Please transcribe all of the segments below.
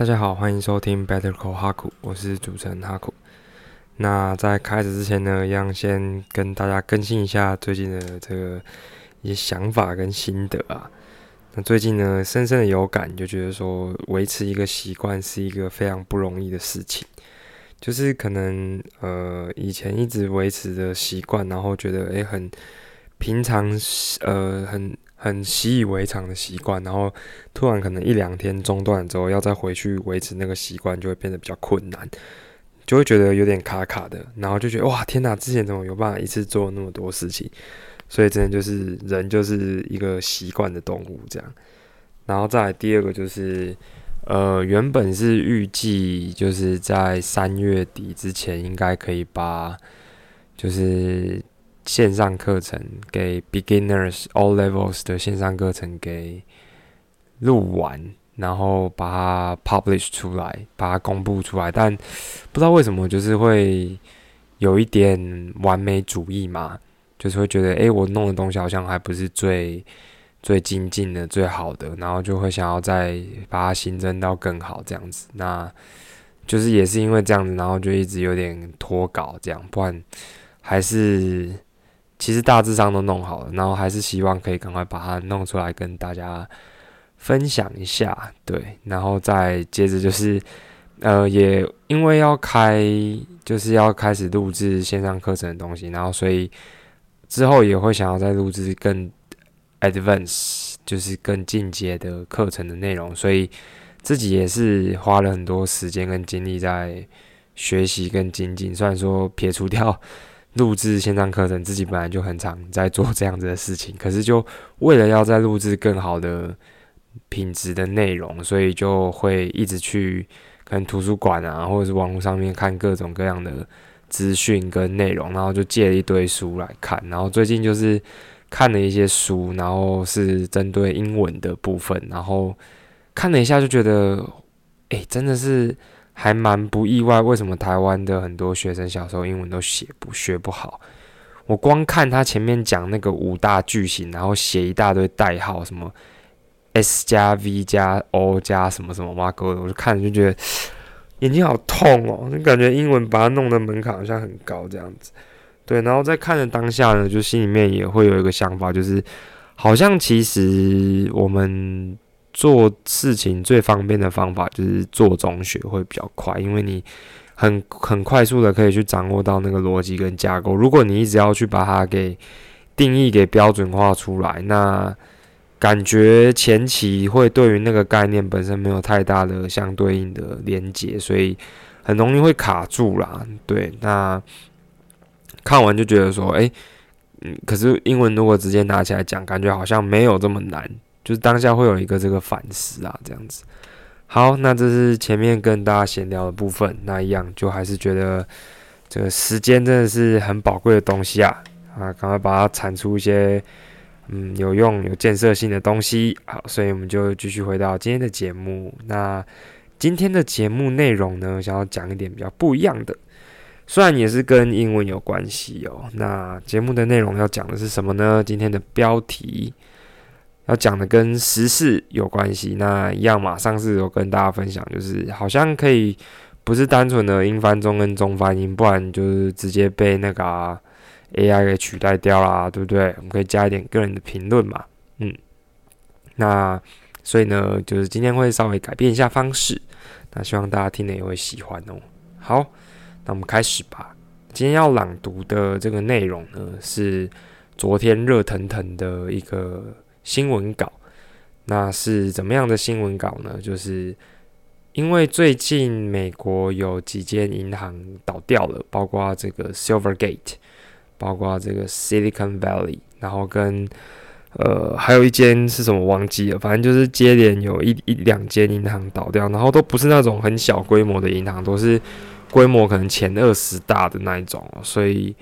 大家好，欢迎收听 Better Call 哈库，我是主持人哈库。那在开始之前呢，一样先跟大家更新一下最近的这个一些想法跟心得啊。那最近呢，深深的有感，就觉得说维持一个习惯是一个非常不容易的事情。就是可能呃以前一直维持的习惯，然后觉得诶很平常，呃很。很习以为常的习惯，然后突然可能一两天中断之后，要再回去维持那个习惯，就会变得比较困难，就会觉得有点卡卡的，然后就觉得哇天哪，之前怎么有办法一次做那么多事情？所以真的就是人就是一个习惯的动物这样。然后再来第二个就是，呃，原本是预计就是在三月底之前应该可以把就是。线上课程给 beginners all levels 的线上课程给录完，然后把它 publish 出来，把它公布出来。但不知道为什么，就是会有一点完美主义嘛，就是会觉得，诶，我弄的东西好像还不是最最精进的、最好的，然后就会想要再把它新增到更好这样子。那就是也是因为这样子，然后就一直有点拖稿这样，不然还是。其实大致上都弄好了，然后还是希望可以赶快把它弄出来跟大家分享一下，对，然后再接着就是，呃，也因为要开，就是要开始录制线上课程的东西，然后所以之后也会想要再录制更 advanced，就是更进阶的课程的内容，所以自己也是花了很多时间跟精力在学习跟精进，虽然说撇除掉。录制线上课程，自己本来就很常在做这样子的事情，可是就为了要在录制更好的品质的内容，所以就会一直去可能图书馆啊，或者是网络上面看各种各样的资讯跟内容，然后就借了一堆书来看，然后最近就是看了一些书，然后是针对英文的部分，然后看了一下就觉得，哎，真的是。还蛮不意外，为什么台湾的很多学生小时候英文都写不学不好？我光看他前面讲那个五大句型，然后写一大堆代号，什么 S 加 V 加 O 加什么什么哇哥的，我就看就觉得眼睛好痛哦，就感觉英文把它弄的门槛好像很高这样子。对，然后在看的当下呢，就心里面也会有一个想法，就是好像其实我们。做事情最方便的方法就是做中学会比较快，因为你很很快速的可以去掌握到那个逻辑跟架构。如果你一直要去把它给定义给标准化出来，那感觉前期会对于那个概念本身没有太大的相对应的连接，所以很容易会卡住啦。对，那看完就觉得说，诶，嗯，可是英文如果直接拿起来讲，感觉好像没有这么难。就是当下会有一个这个反思啊，这样子。好，那这是前面跟大家闲聊的部分。那一样就还是觉得这个时间真的是很宝贵的东西啊啊，赶快把它产出一些嗯有用、有建设性的东西。好，所以我们就继续回到今天的节目。那今天的节目内容呢，想要讲一点比较不一样的，虽然也是跟英文有关系哦。那节目的内容要讲的是什么呢？今天的标题。要讲的跟时事有关系，那一样嘛。上次有跟大家分享，就是好像可以不是单纯的英翻中跟中翻英，不然就是直接被那个 AI 给取代掉啦，对不对？我们可以加一点个人的评论嘛，嗯。那所以呢，就是今天会稍微改变一下方式，那希望大家听了也会喜欢哦。好，那我们开始吧。今天要朗读的这个内容呢，是昨天热腾腾的一个。新闻稿，那是怎么样的新闻稿呢？就是因为最近美国有几间银行倒掉了，包括这个 Silvergate，包括这个 Silicon Valley，然后跟呃还有一间是什么忘记了，反正就是接连有一一两间银行倒掉，然后都不是那种很小规模的银行，都是规模可能前二十大的那一种，所以。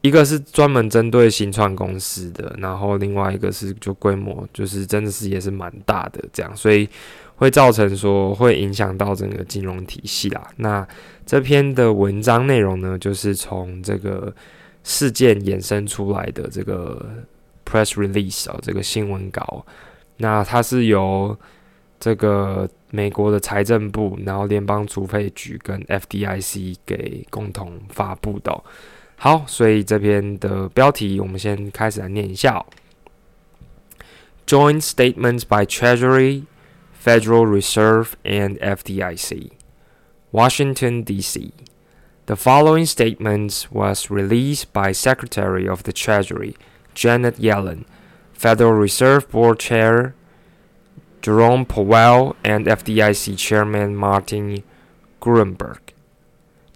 一个是专门针对新创公司的，然后另外一个是就规模，就是真的是也是蛮大的这样，所以会造成说会影响到整个金融体系啦。那这篇的文章内容呢，就是从这个事件衍生出来的这个 press release 啊，这个新闻稿，那它是由这个美国的财政部，然后联邦储备局跟 FDIC 给共同发布的。好，所以这篇的标题我们先开始来念一下。Joint statements by Treasury, Federal Reserve, and FDIC. Washington, D.C. The following statement was released by Secretary of the Treasury Janet Yellen, Federal Reserve Board Chair Jerome Powell, and FDIC Chairman Martin Gruenberg.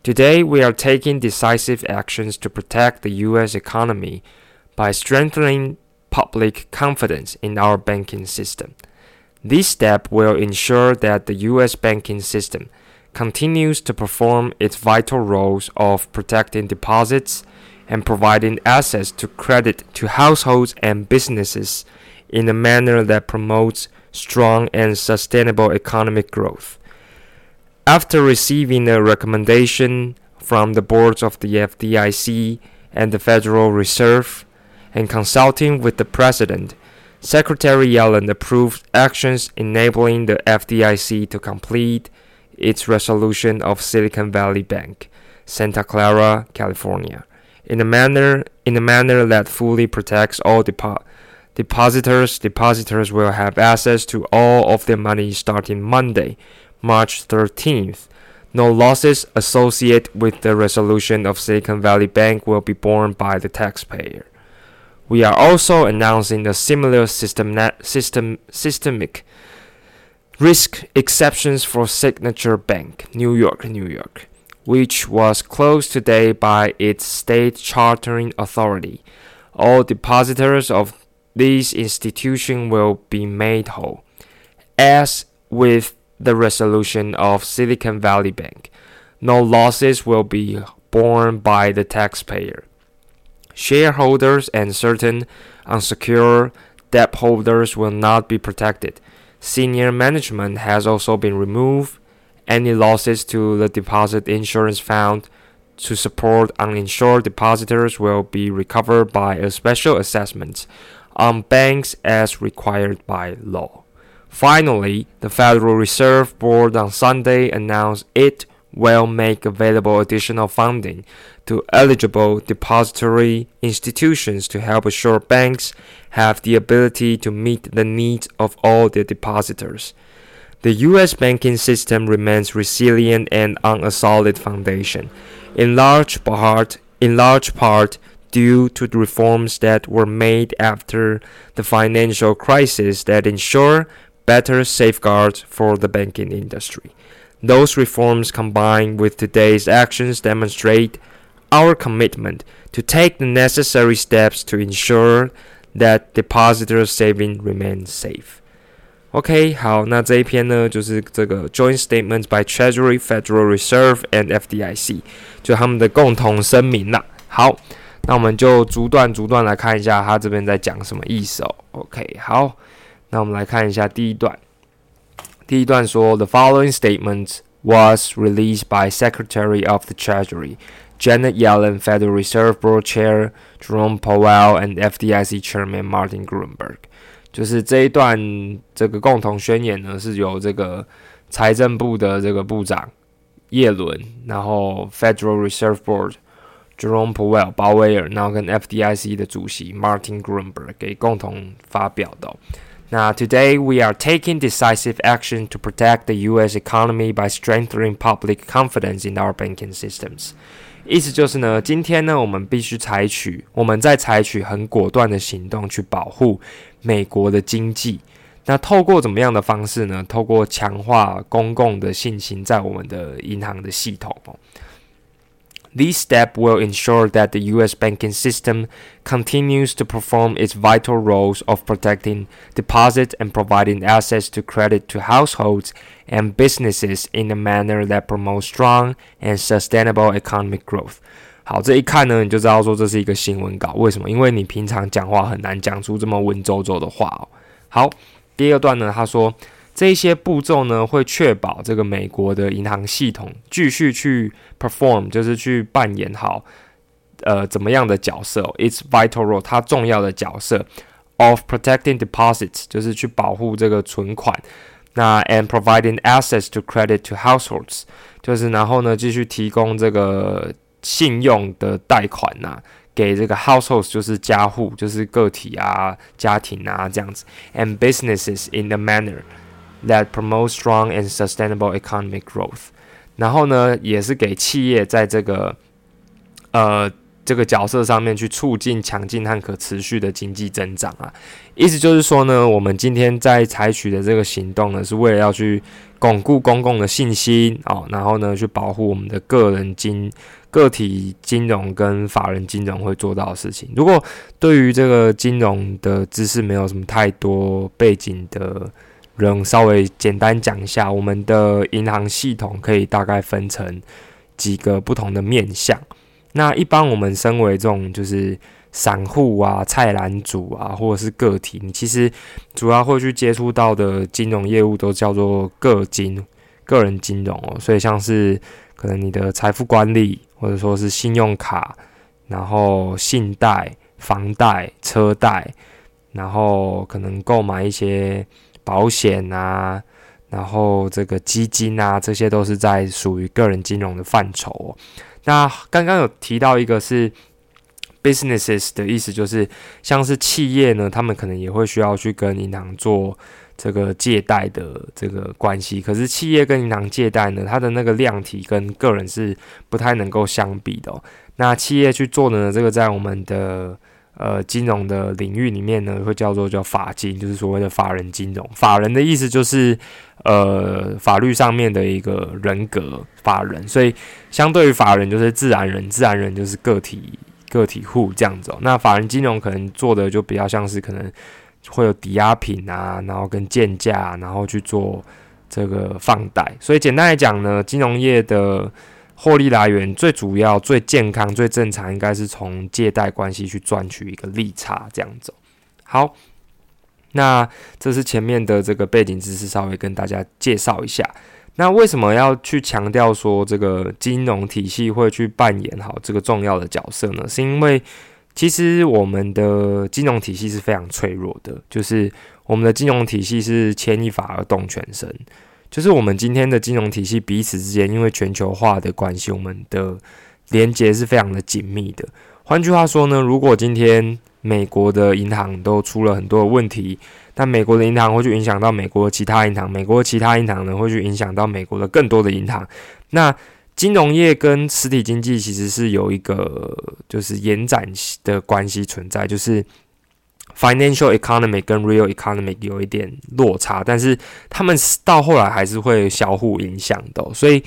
Today, we are taking decisive actions to protect the U.S. economy by strengthening public confidence in our banking system. This step will ensure that the U.S. banking system continues to perform its vital roles of protecting deposits and providing access to credit to households and businesses in a manner that promotes strong and sustainable economic growth. After receiving a recommendation from the boards of the FDIC and the Federal Reserve and consulting with the President, Secretary Yellen approved actions enabling the FDIC to complete its resolution of Silicon Valley Bank, Santa Clara, California, in a manner in a manner that fully protects all depo- depositors. Depositors will have access to all of their money starting Monday, March 13th. No losses associated with the resolution of Silicon Valley Bank will be borne by the taxpayer. We are also announcing a similar system, system, systemic risk exceptions for Signature Bank, New York, New York, which was closed today by its state chartering authority. All depositors of these institutions will be made whole. As with the resolution of Silicon Valley Bank, no losses will be borne by the taxpayer. Shareholders and certain unsecured debt holders will not be protected. Senior management has also been removed. Any losses to the deposit insurance fund to support uninsured depositors will be recovered by a special assessment on banks as required by law. Finally, the Federal Reserve Board on Sunday announced it will make available additional funding to eligible depository institutions to help assure banks have the ability to meet the needs of all their depositors. The U.S. banking system remains resilient and on a solid foundation, in large part, in large part due to the reforms that were made after the financial crisis that ensure better safeguards for the banking industry. Those reforms combined with today's actions demonstrate our commitment to take the necessary steps to ensure that depositors' saving remains safe. OK，好，那这一篇呢，就是这个 Joint Statements by Treasury, Federal Reserve and FDIC，就他们的共同声明啦。好，那我们就逐段逐段来看一下他这边在讲什么意思哦。OK，好， 那我们来看一下第一段。第一段说，The following statement was released by Secretary of the Treasury Janet Yellen, Federal Reserve Board Chair Jerome Powell, and FDIC Chairman Martin Gruenberg。就是这一段这个共同宣言呢，是由这个财政部的这个部长叶伦，然后 Federal Reserve Board Jerome Powell 鲍威尔，然后跟 FDIC 的主席 Martin Gruenberg 给共同发表的。 Now, today we are taking decisive action to protect the U.S. economy by strengthening public confidence in our banking systems. 意思就是呢，今天呢，我们必须采取，我们在采取很果断的行动去保护美国的经济。那透过怎么样的方式呢？透过强化公共的信心在我们的银行的系统。This step will ensure that the U.S. banking system continues to perform its vital roles of protecting deposits and providing access to credit to households and businesses in a manner that promotes strong and sustainable economic growth. 好，这一看呢，你就知道说这是一个新闻稿。为什么？因为你平常讲话很难讲出这么文绉绉的话哦。好，第二段呢，他说。 这些步骤呢，会确保这个美国的银行系统继续去 perform，就是去扮演好呃怎么样的角色？Its vital role，它重要的角色 of protecting deposits，就是去保护这个存款，那 and providing access to credit to households，就是然后呢继续提供这个信用的贷款呐，给这个 households 就是家户，就是个体啊、家庭啊这样子，and businesses in the manner that promotes strong and sustainable economic growth。然后呢，也是给企业在这个呃。这个角色上面去促进强劲和可持续的经济增长啊，意思就是说呢，我们今天在采取的这个行动呢，是为了要去巩固公共的信心哦，然后呢，去保护我们的个人金个体金融跟法人金融会做到的事情。如果对于这个金融的知识没有什么太多背景的人，稍微简单讲一下，我们的银行系统可以大概分成几个不同的面向。那一般我们身为这种就是散户啊、菜篮主啊，或者是个体，你其实主要会去接触到的金融业务都叫做个金、个人金融哦。所以像是可能你的财富管理，或者说是信用卡，然后信贷、房贷、车贷，然后可能购买一些保险啊，然后这个基金啊，这些都是在属于个人金融的范畴哦。那刚刚有提到一个是 businesses 的意思，就是像是企业呢，他们可能也会需要去跟银行做这个借贷的这个关系。可是企业跟银行借贷呢，它的那个量体跟个人是不太能够相比的。那企业去做的呢，这个在我们的呃金融的领域里面呢，会叫做叫法金，就是所谓的法人金融。法人的意思就是。呃，法律上面的一个人格法人，所以相对于法人就是自然人，自然人就是个体个体户这样子哦。那法人金融可能做的就比较像是可能会有抵押品啊，然后跟建价，然后去做这个放贷。所以简单来讲呢，金融业的获利来源最主要、最健康、最正常，应该是从借贷关系去赚取一个利差这样子。好。那这是前面的这个背景知识，稍微跟大家介绍一下。那为什么要去强调说这个金融体系会去扮演好这个重要的角色呢？是因为其实我们的金融体系是非常脆弱的，就是我们的金融体系是牵一发而动全身，就是我们今天的金融体系彼此之间因为全球化的关系，我们的连接是非常的紧密的。换句话说呢，如果今天美国的银行都出了很多的问题，那美国的银行会去影响到美国的其他银行，美国的其他银行呢会去影响到美国的更多的银行。那金融业跟实体经济其实是有一个就是延展的关系存在，就是 financial economy 跟 real economy 有一点落差，但是他们到后来还是会相互影响的，所以。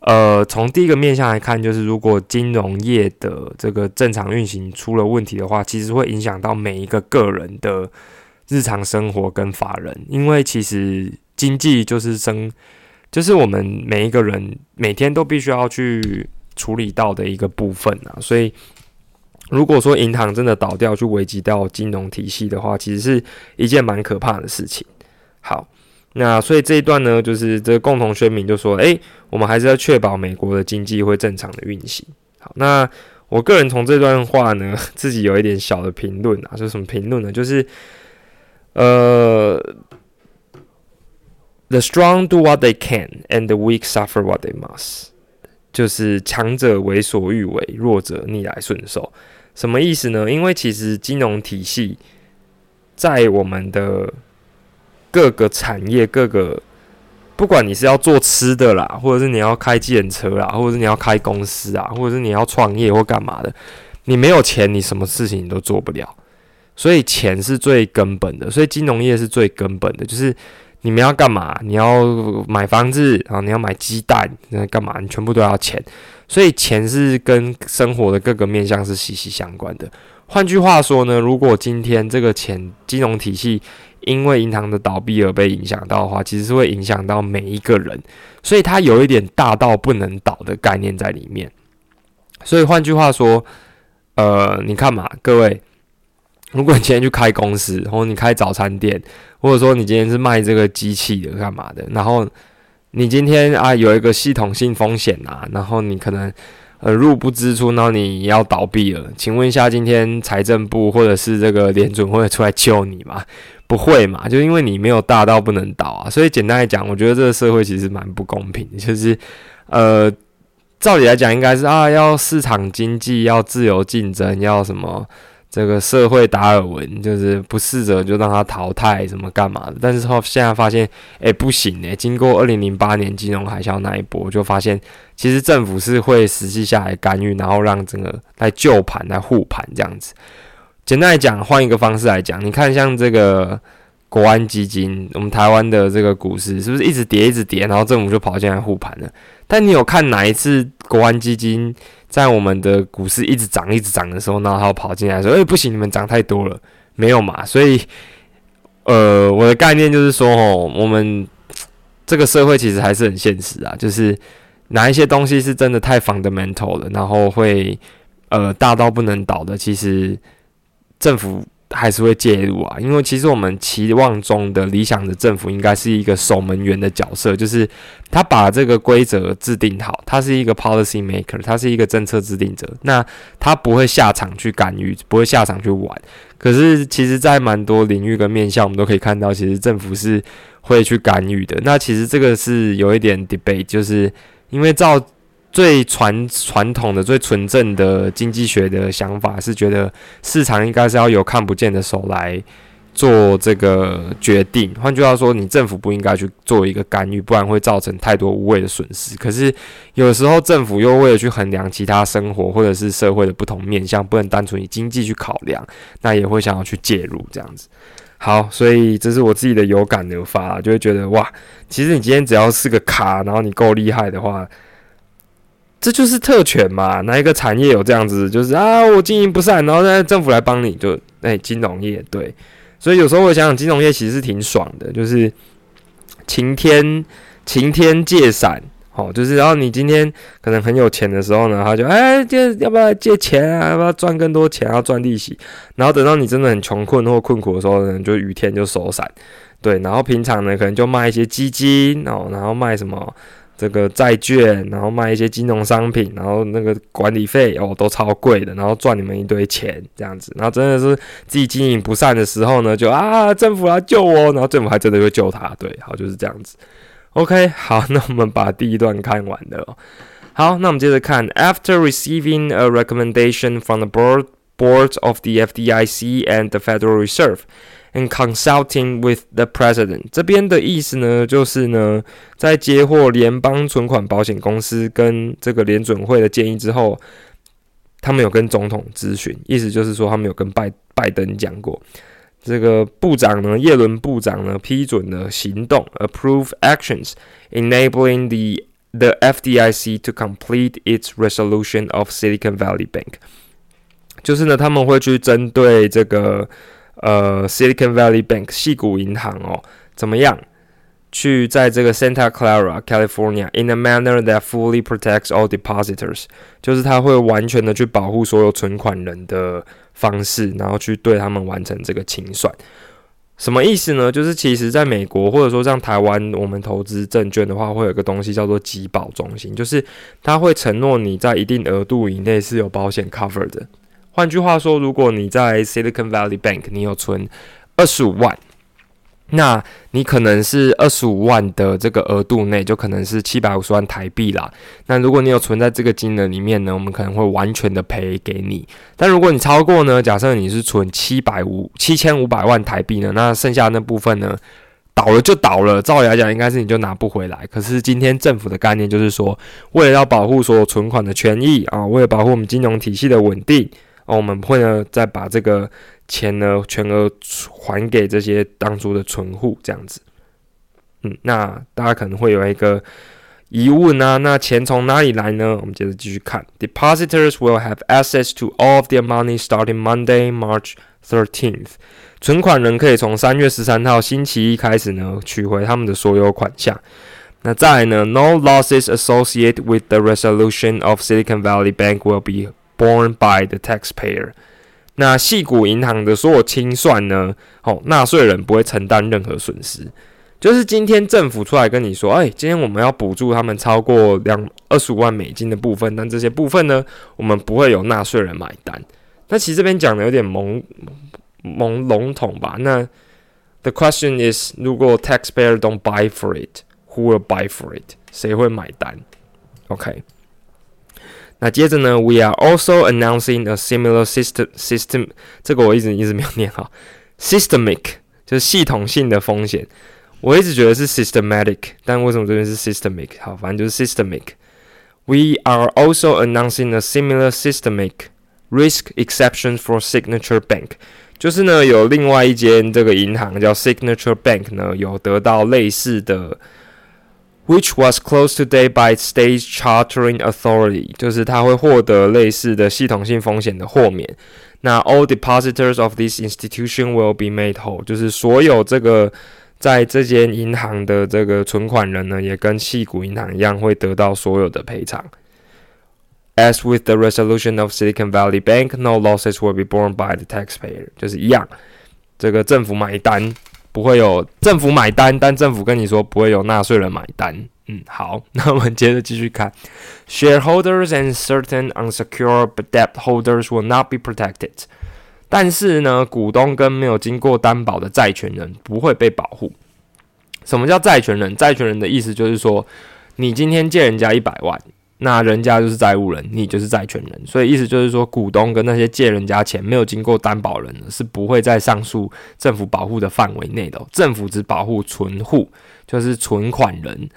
呃，从第一个面向来看，就是如果金融业的这个正常运行出了问题的话，其实会影响到每一个个人的日常生活跟法人，因为其实经济就是生，就是我们每一个人每天都必须要去处理到的一个部分啊。所以，如果说银行真的倒掉，去危及到金融体系的话，其实是一件蛮可怕的事情。好。那所以这一段呢，就是这个共同宣明，就说，诶，我们还是要确保美国的经济会正常的运行。好，那我个人从这段话呢，自己有一点小的评论啊，是什么评论呢？就是，呃，the strong do what they can and the weak suffer what they must，就是强者为所欲为，弱者逆来顺受。什么意思呢？因为其实金融体系在我们的各个产业，各个不管你是要做吃的啦，或者是你要开计程车啦，或者是你要开公司啊，或者是你要创业或干嘛的，你没有钱，你什么事情你都做不了。所以钱是最根本的，所以金融业是最根本的，就是你们要干嘛？你要买房子，然后你要买鸡蛋，那干嘛？你全部都要钱。所以钱是跟生活的各个面向是息息相关的。换句话说呢，如果今天这个钱金融体系，因为银行的倒闭而被影响到的话，其实是会影响到每一个人，所以它有一点大到不能倒的概念在里面。所以换句话说，呃，你看嘛，各位，如果你今天去开公司，然后你开早餐店，或者说你今天是卖这个机器的，干嘛的？然后你今天啊有一个系统性风险啊，然后你可能。呃，入不支出，然后你要倒闭了，请问一下，今天财政部或者是这个联准会出来救你吗？不会嘛，就因为你没有大到不能倒啊。所以简单来讲，我觉得这个社会其实蛮不公平，就是呃，照理来讲应该是啊，要市场经济，要自由竞争，要什么。这个社会达尔文就是不适者就让他淘汰，什么干嘛的？但是后现在发现，哎，不行哎！经过二零零八年金融海啸那一波，就发现其实政府是会实际下来干预，然后让整个来救盘、来护盘这样子。简单来讲，换一个方式来讲，你看像这个国安基金，我们台湾的这个股市是不是一直跌、一直跌，然后政府就跑进来护盘了？但你有看哪一次国安基金？在我们的股市一直涨、一直涨的时候，然后他跑进来说：“哎，不行，你们涨太多了，没有嘛？”所以，呃，我的概念就是说，哦，我们这个社会其实还是很现实啊，就是哪一些东西是真的太 fundamental 了，然后会呃大到不能倒的，其实政府。还是会介入啊，因为其实我们期望中的理想的政府应该是一个守门员的角色，就是他把这个规则制定好，他是一个 policy maker，他是一个政策制定者，那他不会下场去干预，不会下场去玩。可是其实，在蛮多领域跟面向，我们都可以看到，其实政府是会去干预的。那其实这个是有一点 debate，就是因为照。最传传统的、最纯正的经济学的想法是，觉得市场应该是要有看不见的手来做这个决定。换句话说，你政府不应该去做一个干预，不然会造成太多无谓的损失。可是有时候政府又为了去衡量其他生活或者是社会的不同面向，不能单纯以经济去考量，那也会想要去介入这样子。好，所以这是我自己的有感而发，就会觉得哇，其实你今天只要是个卡，然后你够厉害的话。这就是特权嘛？哪一个产业有这样子？就是啊，我经营不善，然后在政府来帮你，就哎，金融业对。所以有时候我想想，金融业其实是挺爽的，就是晴天晴天借伞，好，就是然后你今天可能很有钱的时候呢，他就哎借要不要借钱啊？要不要赚更多钱？要赚利息。然后等到你真的很穷困或困苦的时候呢，就雨天就收伞，对。然后平常呢，可能就卖一些基金哦，然后卖什么？这个债券，然后卖一些金融商品，然后那个管理费哦都超贵的，然后赚你们一堆钱这样子，然后真的是自己经营不善的时候呢，就啊政府来救我，然后政府还真的会救他，对，好就是这样子。OK，好，那我们把第一段看完了。好，那我们接着看，After receiving a recommendation from the board board of the FDIC and the Federal Reserve。Consulting with the president，这边的意思呢，就是呢，在接获联邦存款保险公司跟这个联准会的建议之后，他们有跟总统咨询，意思就是说，他们有跟拜拜登讲过，这个部长呢，耶伦部长呢，批准了行动，approve actions enabling the the FDIC to complete its resolution of Silicon Valley Bank，就是呢，他们会去针对这个。呃，Silicon Valley Bank 细谷银行哦，怎么样？去在这个 Santa Clara California in a manner that fully protects all depositors，就是他会完全的去保护所有存款人的方式，然后去对他们完成这个清算。什么意思呢？就是其实在美国或者说像台湾，我们投资证券的话，会有一个东西叫做集保中心，就是他会承诺你在一定额度以内是有保险 cover 的。换句话说，如果你在 Silicon Valley Bank，你有存二十五万，那你可能是二十五万的这个额度内，就可能是七百五十万台币啦。那如果你有存在这个金额里面呢，我们可能会完全的赔给你。但如果你超过呢，假设你是存七百五七千五百万台币呢，那剩下那部分呢，倒了就倒了。照理来讲，应该是你就拿不回来。可是今天政府的概念就是说，为了要保护所有存款的权益啊，为了保护我们金融体系的稳定。哦，我们会呢再把这个钱呢全额还给这些当初的存户，这样子。嗯，那大家可能会有一个疑问啊，那钱从哪里来呢？我们接着继续看，Depositors will have access to all of their money starting Monday, March thirteenth。存款人可以从三月十三号星期一开始呢取回他们的所有款项。那再呢，No losses associated with the resolution of Silicon Valley Bank will be Borne by the taxpayer，那细股银行的所有清算呢？哦，纳税人不会承担任何损失。就是今天政府出来跟你说，哎，今天我们要补助他们超过两二十五万美金的部分，但这些部分呢，我们不会有纳税人买单。那其实这边讲的有点懵懵笼统吧？那 The question is，如果 taxpayer don't buy for it，who will buy for it？谁会买单？OK。那接着呢，we are also announcing a similar system system。这个我一直一直没有念好，systemic 就是系统性的风险。我一直觉得是 systematic，但为什么这边是 systemic？好，反正就是 systemic。We are also announcing a similar systemic risk exception for Signature Bank。就是呢，有另外一间这个银行叫 Signature Bank 呢，有得到类似的 ，which was closed today by State Chartering Authority，就是它会获得类似的系统性风险的豁免。那 all depositors of this institution will be made whole，就是所有这个。在这间银行的这个存款人呢，也跟细谷银行一样，会得到所有的赔偿。As with the resolution of Silicon Valley Bank, no losses will be borne by the taxpayer，就是一样，这个政府买单 不会有政府买单，但政府跟你说不会有纳税人买单。嗯，好，那我们接着继续看，Shareholders and certain unsecured debt holders will not be protected. 但是呢，股东跟没有经过担保的债权人不会被保护。什么叫债权人？债权人的意思就是说，你今天借人家一百万，那人家就是债务人，你就是债权人。所以意思就是说，股东跟那些借人家钱没有经过担保人的是不会在上述政府保护的范围内的。政府只保护存户，就是存款人。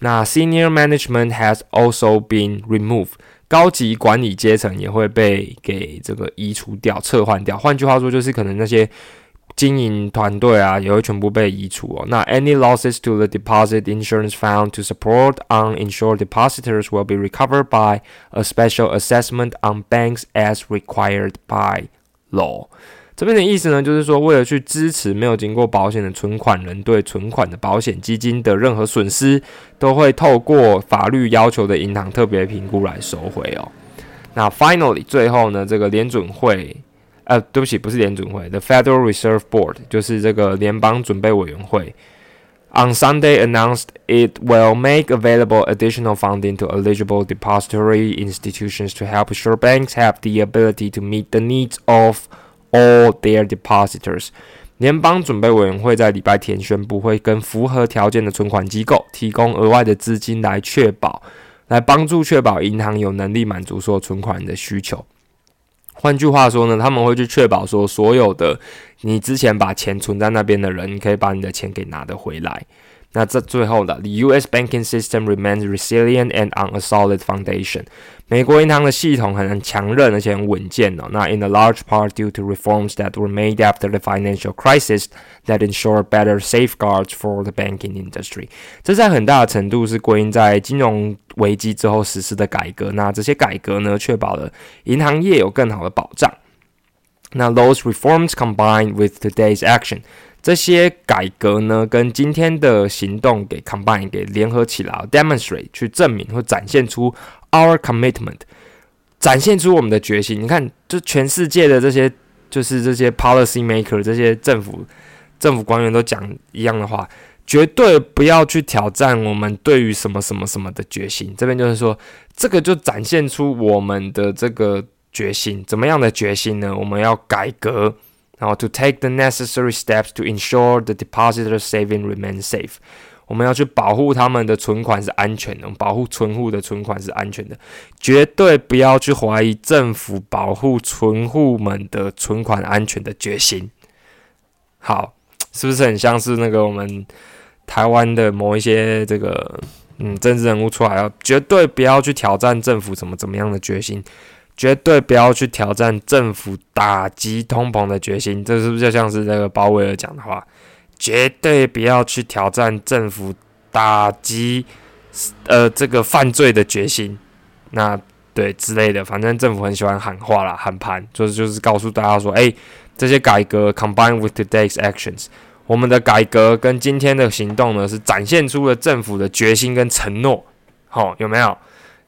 那 senior management has also been removed。高级管理阶层也会被给这个移除掉、撤换掉。换句话说，就是可能那些经营团队啊，也会全部被移除哦。那 any losses to the deposit insurance fund to support uninsured depositors will be recovered by a special assessment on banks as required by law. 这边的意思呢，就是说，为了去支持没有经过保险的存款人对存款的保险基金的任何损失，都会透过法律要求的银行特别评估来收回哦。那 finally 最后呢，这个联准会，呃，对不起，不是联准会，the Federal Reserve Board 就是这个联邦准备委员会，on Sunday announced it will make available additional funding to eligible depository institutions to help ensure banks have the ability to meet the needs of All their depositors，联邦准备委员会在礼拜天宣布，会跟符合条件的存款机构提供额外的资金，来确保，来帮助确保银行有能力满足所有存款人的需求。 换句话说呢，他们会去确保说，所有的你之前把钱存在那边的人，你可以把你的钱给拿得回来。那这最后的，the U.S. banking system remains resilient and on a solid foundation。美国银行的系统很强韧而且很稳健哦。那 in a large part due to reforms that were made after the financial crisis that ensure better safeguards for the banking industry。这在很大的程度是归因在金融危机之后实施的改革。那这些改革呢，确保了银行业有更好的保障。那 those reforms combined with today's action。 这些改革呢，跟今天的行动给 combine 给联合起来，demonstrate 去证明或展现出 our commitment，展现出我们的决心。你看，就全世界的这些，就是这些 policy maker，这些政府政府官员都讲一样的话，绝对不要去挑战我们对于什么什么什么的决心。这边就是说，这个就展现出我们的这个决心，怎么样的决心呢？我们要改革。然后 to take the necessary steps to ensure the depositor saving remains safe，我们要去保护他们的存款是安全的，保护存户的存款是安全的，绝对不要去怀疑政府保护存户们的存款安全的决心。好，是不是很像是那个我们台湾的某一些这个嗯政治人物出来，要绝对不要去挑战政府怎么怎么样的决心？绝对不要去挑战政府打击通膨的决心，这是不是就像是那个鲍威尔讲的话？绝对不要去挑战政府打击呃这个犯罪的决心，那对之类的，反正政府很喜欢喊话啦，喊盘，就是就是告诉大家说，哎，这些改革 combine with today's actions，我们的改革跟今天的行动呢，是展现出了政府的决心跟承诺，好，有没有？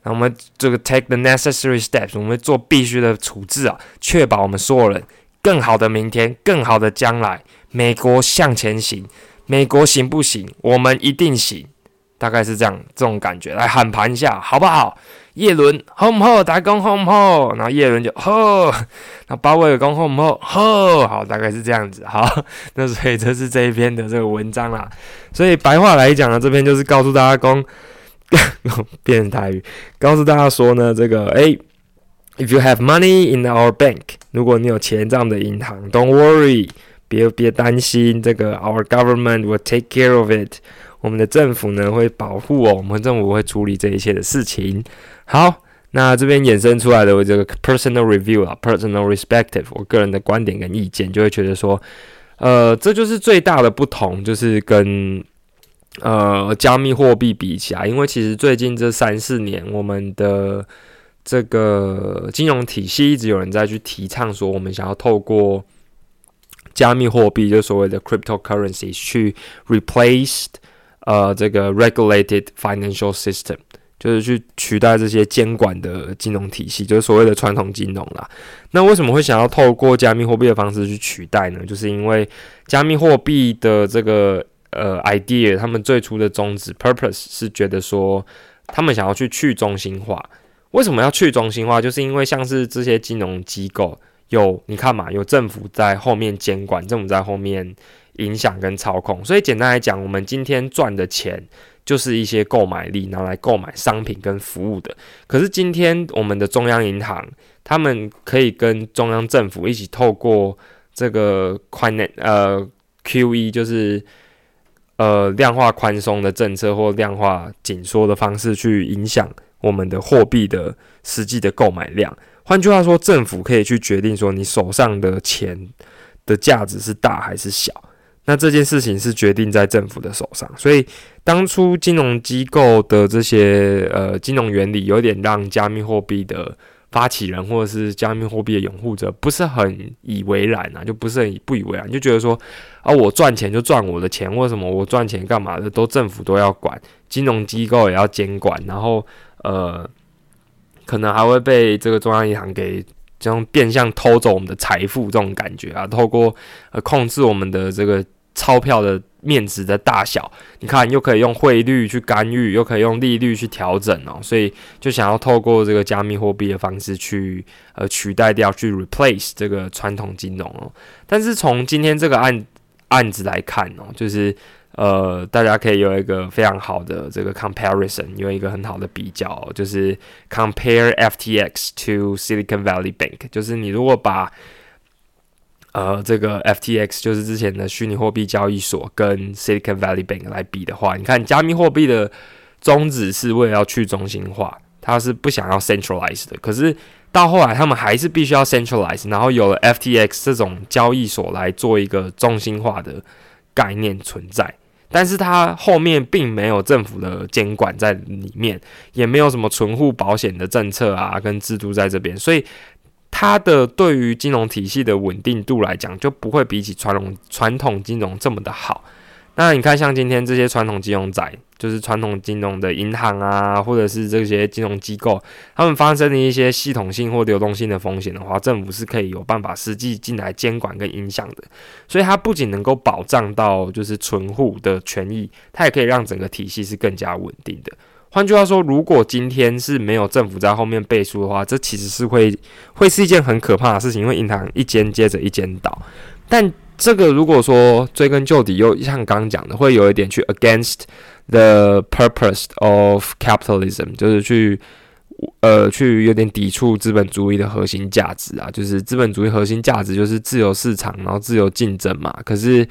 那我们这个 take the necessary steps，我们做必须的处置啊，确保我们所有人更好的明天，更好的将来。美国向前行，美国行不行？我们一定行。大概是这样这种感觉，来喊盘一下好不好？叶伦好不好？大家讲好不好？然后叶伦就好，那鲍威尔讲好不好？好，好，大概是这样子。好，那所以这是这一篇的这个文章啦。所以白话来讲呢，这篇就是告诉大家讲，变台语，告诉大家说呢，这个诶 i f you have money in our bank，如果你有钱在我们的银行，Don't worry，别别担心，这个 Our government will take care of it。我们的政府呢会保护哦，我们政府会处理这一切的事情。好，那这边衍生出来的我这个 personal review 啊，personal perspective，我个人的观点跟意见，就会觉得说，呃，这就是最大的不同，就是跟呃加密货币比起来，因为其实最近这三四年，我们的这个金融体系一直有人在去提倡说，我们想要透过加密货币，就所谓的 cryptocurrency 去 replace。呃，这个 regulated financial system 就是去取代这些监管的金融体系，就是所谓的传统金融啦。那为什么会想要透过加密货币的方式去取代呢？就是因为加密货币的这个呃 idea，他们最初的宗旨 purpose 是觉得说，他们想要去去中心化。为什么要去中心化？就是因为像是这些金融机构有你看嘛，有政府在后面监管，政府在后面。影响跟操控，所以简单来讲，我们今天赚的钱就是一些购买力拿来购买商品跟服务的。可是今天我们的中央银行，他们可以跟中央政府一起透过这个宽呃 Q E，就是呃量化宽松的政策或量化紧缩的方式去影响我们的货币的实际的购买量。换句话说，政府可以去决定说你手上的钱的价值是大还是小。那这件事情是决定在政府的手上，所以当初金融机构的这些呃金融原理，有点让加密货币的发起人或者是加密货币的拥护者不是很以为然啊，就不是很不以为然，就觉得说啊，我赚钱就赚我的钱，为什么我赚钱干嘛的都政府都要管，金融机构也要监管，然后呃，可能还会被这个中央银行给。这样变相偷走我们的财富，这种感觉啊，透过呃控制我们的这个钞票的面值的大小，你看又可以用汇率去干预，又可以用利率去调整哦，所以就想要透过这个加密货币的方式去呃取代掉，去 replace 这个传统金融哦。但是从今天这个案案子来看哦，就是。呃，大家可以有一个非常好的这个 comparison，有一个很好的比较，就是 compare FTX to Silicon Valley Bank，就是你如果把呃这个 FTX 就是之前的虚拟货币交易所跟 Silicon Valley Bank 来比的话，你看加密货币的宗旨是为了要去中心化，它是不想要 centralize 的，可是到后来他们还是必须要 centralize，然后有了 FTX 这种交易所来做一个中心化的概念存在。但是它后面并没有政府的监管在里面，也没有什么存户保险的政策啊跟制度在这边，所以它的对于金融体系的稳定度来讲，就不会比起传统传统金融这么的好。那你看，像今天这些传统金融仔，就是传统金融的银行啊，或者是这些金融机构，他们发生的一些系统性或流动性的风险的话，政府是可以有办法实际进来监管跟影响的。所以它不仅能够保障到就是存户的权益，它也可以让整个体系是更加稳定的。换句话说，如果今天是没有政府在后面背书的话，这其实是会会是一件很可怕的事情，因为银行一间接着一间倒，但。这个如果说追根究底，又像刚刚讲的，会有一点去 against the purpose of capitalism，就是去呃去有点抵触资本主义的核心价值啊，就是资本主义核心价值就是自由市场，然后自由竞争嘛。可是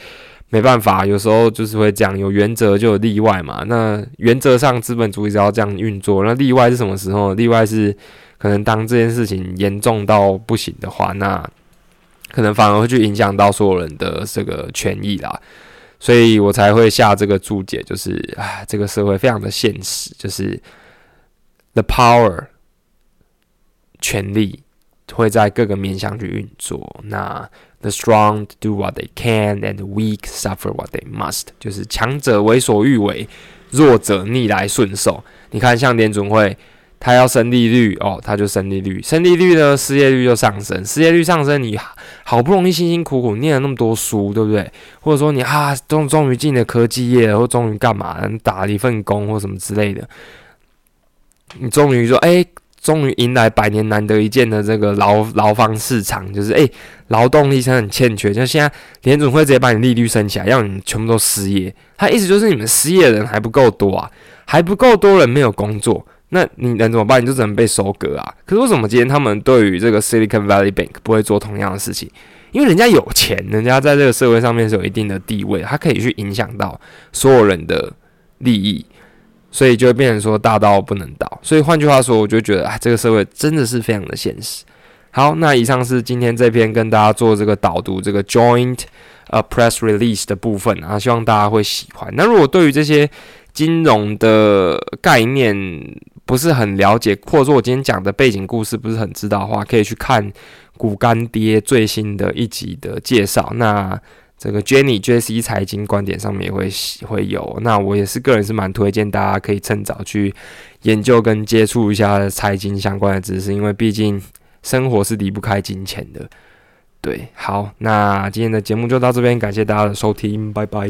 没办法，有时候就是会讲，有原则就有例外嘛。那原则上资本主义只要这样运作，那例外是什么时候？例外是可能当这件事情严重到不行的话，那。可能反而会去影响到所有人的这个权益啦，所以我才会下这个注解，就是啊，这个社会非常的现实，就是 the power 权力会在各个面向去运作。那 the strong do what they can and weak suffer what they must，就是强者为所欲为，弱者逆来顺受。你看，像联准会。他要升利率哦，他就升利率，升利率呢，失业率就上升，失业率上升，你好不容易辛辛苦苦念了那么多书，对不对？或者说你啊，终终于进了科技业，或终于干嘛，打了一份工或什么之类的，你终于说，哎。终于迎来百年难得一见的这个劳劳方市场，就是诶，劳动力是很欠缺。就现在联总会直接把你利率升起来，让你全部都失业。他意思就是你们失业的人还不够多啊，还不够多人没有工作，那你能怎么办？你就只能被收割啊。可是为什么今天他们对于这个 Silicon Valley Bank 不会做同样的事情？因为人家有钱，人家在这个社会上面是有一定的地位，他可以去影响到所有人的利益。所以就会变成说大到不能倒。所以换句话说，我就觉得啊，这个社会真的是非常的现实。好，那以上是今天这篇跟大家做这个导读这个 joint 呃 press release 的部分啊，希望大家会喜欢。那如果对于这些金融的概念不是很了解，或者说我今天讲的背景故事不是很知道的话，可以去看股干爹最新的一集的介绍。那这个 Jenny J.C. 财经观点上面也会会有，那我也是个人是蛮推荐大家可以趁早去研究跟接触一下财经相关的知识，因为毕竟生活是离不开金钱的。对，好，那今天的节目就到这边，感谢大家的收听，拜拜。